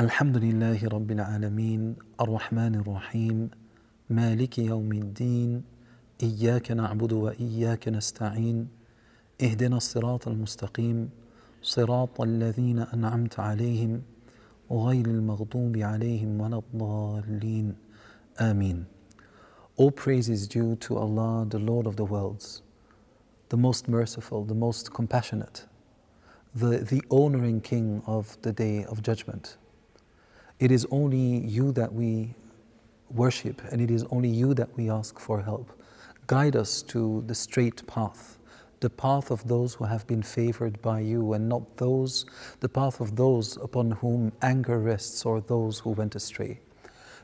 الحمد لله رب العالمين الرحمن الرحيم مالك يوم الدين إياك نعبد وإياك نستعين اهدنا الصراط المستقيم صراط الذين أنعمت عليهم غير المغضوب عليهم ولا الضالين آمين All praise is due to Allah, the Lord of the worlds, the most merciful, the most compassionate, the, the owner and king of the day of judgment. It is only you that we worship, and it is only you that we ask for help. Guide us to the straight path, the path of those who have been favored by you, and not those, the path of those upon whom anger rests or those who went astray.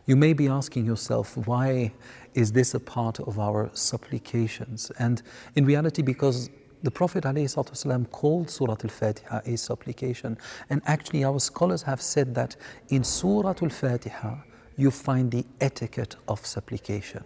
You may be asking yourself, why is this a part of our supplications? And in reality, because the Prophet ﷺ called Surah Al Fatiha a supplication. And actually, our scholars have said that in Surah Al Fatiha, you find the etiquette of supplication.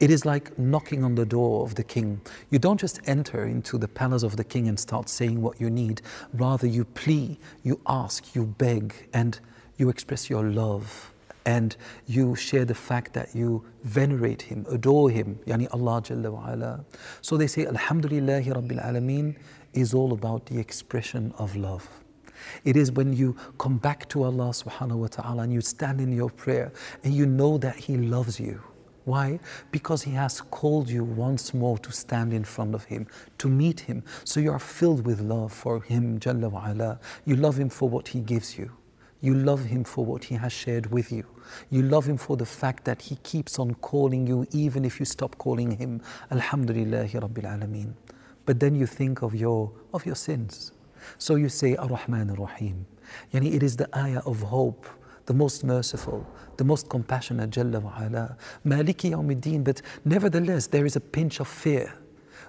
It is like knocking on the door of the king. You don't just enter into the palace of the king and start saying what you need. Rather, you plea, you ask, you beg, and you express your love and you share the fact that you venerate him, adore him, yani Allah Jalla wa ala. So they say, Alhamdulillahi Rabbil Alameen is all about the expression of love. It is when you come back to Allah subhanahu wa ta'ala and you stand in your prayer and you know that He loves you. Why? Because He has called you once more to stand in front of Him, to meet Him. So you are filled with love for Him, Jalla wa ala. You love Him for what He gives you. You love Him for what He has shared with you. You love Him for the fact that He keeps on calling you even if you stop calling Him. Alhamdulillahi Rabbil Alameen. But then you think of your, of your sins. So you say, Ar-Rahman Ar-Rahim. Yani it is the ayah of hope, the most merciful, the most compassionate, Jalla wa ala. Maliki Yawmiddin. But nevertheless, there is a pinch of fear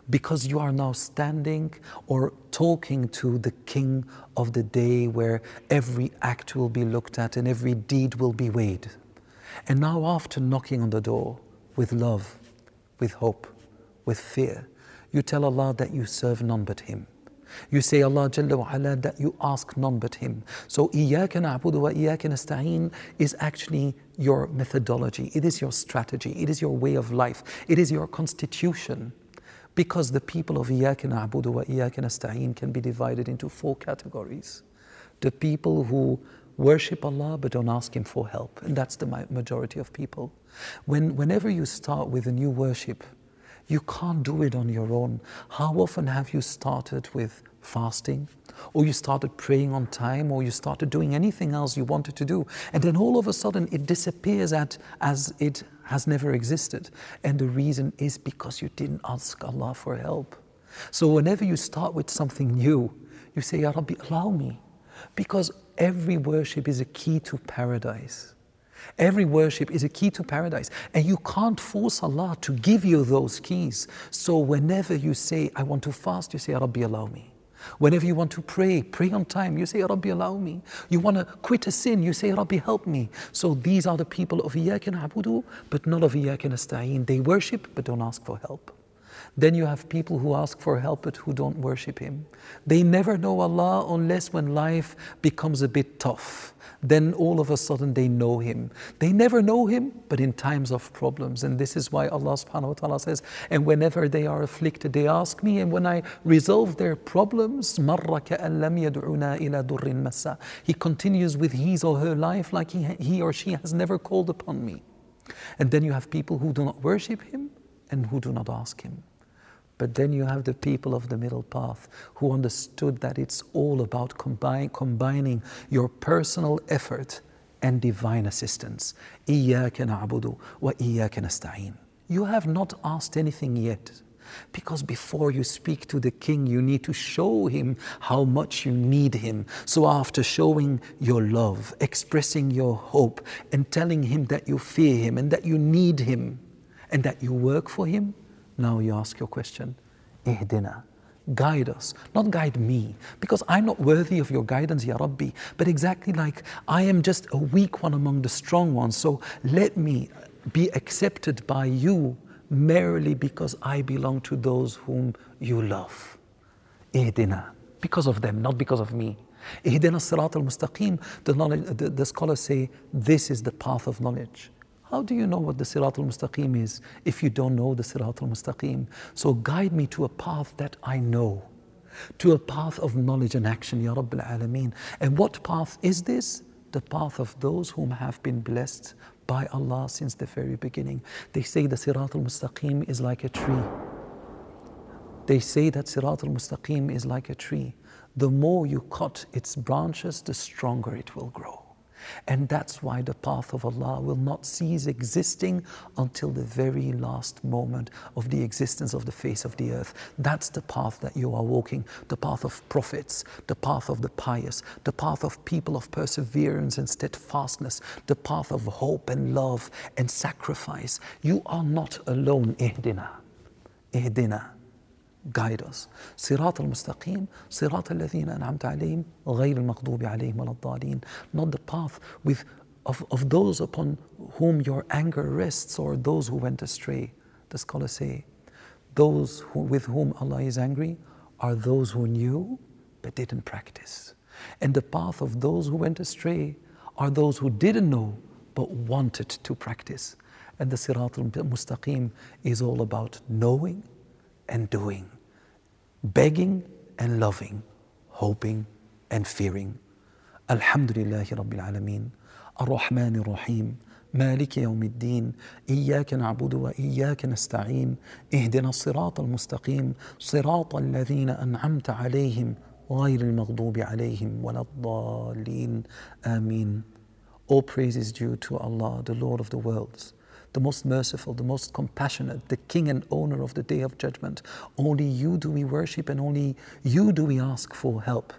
because you are now standing or talking to the King of the day where every act will be looked at and every deed will be weighed. And now, after knocking on the door with love, with hope, with fear, you tell Allah that you serve none but Him. You say Allah Jalla wa that you ask none but Him. So iyyaka na'budu wa iyyaka nasta'in is actually your methodology. It is your strategy. It is your way of life. It is your constitution. Because the people of Iyaka na'budu wa Iyaka nasta'een can be divided into four categories. The people who worship Allah but don't ask Him for help, and that's the majority of people. When, whenever you start with a new worship, you can't do it on your own. How often have you started with fasting? Or you started praying on time, or you started doing anything else you wanted to do, and then all of a sudden it disappears at, as it has never existed. And the reason is because you didn't ask Allah for help. So whenever you start with something new, you say, Ya Rabbi, allow me. Because every worship is a key to paradise. Every worship is a key to paradise. And you can't force Allah to give you those keys. So whenever you say, I want to fast, you say, Rabbi, allow me. Whenever you want to pray, pray on time, you say, Rabbi, allow me. You want to quit a sin, you say, Rabbi, help me. So these are the people of Iyaka na'budu, but not of Iyaka nasta'een. They worship, but don't ask for help. Then you have people who ask for help but who don't worship Him. They never know Allah unless when life becomes a bit tough then all of a sudden they know Him. They never know Him, but in times of problems. And this is why Allah subhanahu wa ta'ala says, and whenever they are afflicted, they ask me, and when I resolve their problems, He continues with his or her life like he, he or she has never called upon me. And then you have people who do not worship Him and who do not ask Him. But then you have the people of the middle path who understood that it's all about combining your personal effort and divine assistance. إِيَّاكَ نَعْبُدُ وَإِيَّاكَ نَسْتَعِينُ You have not asked anything yet. Because before you speak to the king, you need to show him how much you need him. So, after showing your love, expressing your hope, and telling him that you fear him and that you need him and that you work for him, now you ask your question, Ihdina, guide us, not guide me, because I'm not worthy of your guidance, Ya Rabbi, but exactly like I am just a weak one among the strong ones, so let me be accepted by you merely because I belong to those whom you love. Ihdina, because of them, not because of me. Ihdina sirat the, knowledge, the, the scholars say, this is the path of knowledge. How do you know what the Sirat al Mustaqim is if you don't know the Sirat al Mustaqim? So guide me to a path that I know, to a path of knowledge and action, Ya Rabbil Alameen. And what path is this? The path of those whom have been blessed by Allah since the very beginning. They say the Sirat al Mustaqim is like a tree. They say that Sirat al Mustaqim is like a tree. The more you cut its branches, the stronger it will grow. And that's why the path of Allah will not cease existing until the very last moment of the existence of the face of the earth. That's the path that you are walking, the path of prophets, the path of the pious, the path of people of perseverance and steadfastness, the path of hope and love and sacrifice. You are not alone, ihdina. Ihdina guide us صراط المستقيم صراط الذين أنعمت عليهم غير المغضوب عليهم ولا الضالين not the path with of, of those upon whom your anger rests or those who went astray the scholars say those who, with whom Allah is angry are those who knew but didn't practice and the path of those who went astray are those who didn't know but wanted to practice and the Sirat al-Mustaqim is all about knowing and doing, begging and loving, hoping and fearing. Alhamdulillah Rabbil Alameen, Ar-Rahman Ar-Rahim, مالك يوم الدين إياك نعبد وإياك نستعين اهدنا الصراط المستقيم صراط الذين أنعمت عليهم غير المغضوب عليهم ولا الضالين آمين All praise is due to Allah, the Lord of the worlds. the most merciful, the most compassionate, the King and owner of the day of judgment. Only you do we worship and only you do we ask for help.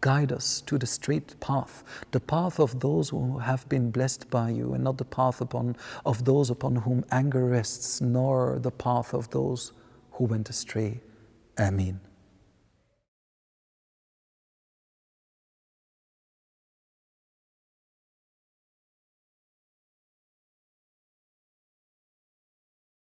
Guide us to the straight path, the path of those who have been blessed by you, and not the path upon, of those upon whom anger rests, nor the path of those who went astray. Amen.